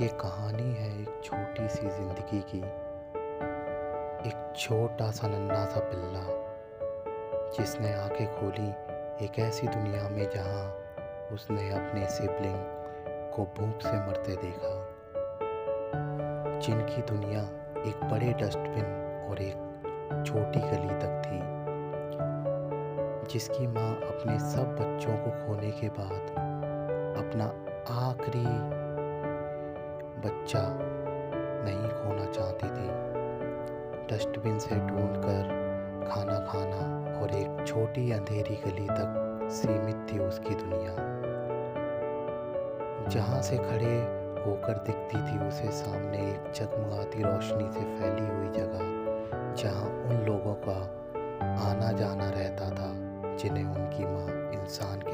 ये कहानी है एक छोटी सी ज़िंदगी की। एक छोटा सा नन्हा सा पिल्ला, जिसने आँखें खोली एक ऐसी दुनिया में जहाँ उसने अपने सिबलिंग को भूख से मरते देखा। जिनकी दुनिया एक बड़े डस्टबिन और एक छोटी गली तक थी, जिसकी माँ अपने सब बच्चों को खोने के बाद अपना आखिरी बच्चा नहीं खोना चाहती थी। डस्टबिन से ढूंढकर खाना खाना और एक छोटी अंधेरी गली तक सीमित थी उसकी दुनिया। जहाँ से खड़े होकर दिखती थी उसे सामने एक जगमगाती रोशनी से फैली हुई जगह, जहाँ उन लोगों का आना जाना रहता था जिन्हें उनकी माँ इंसान थी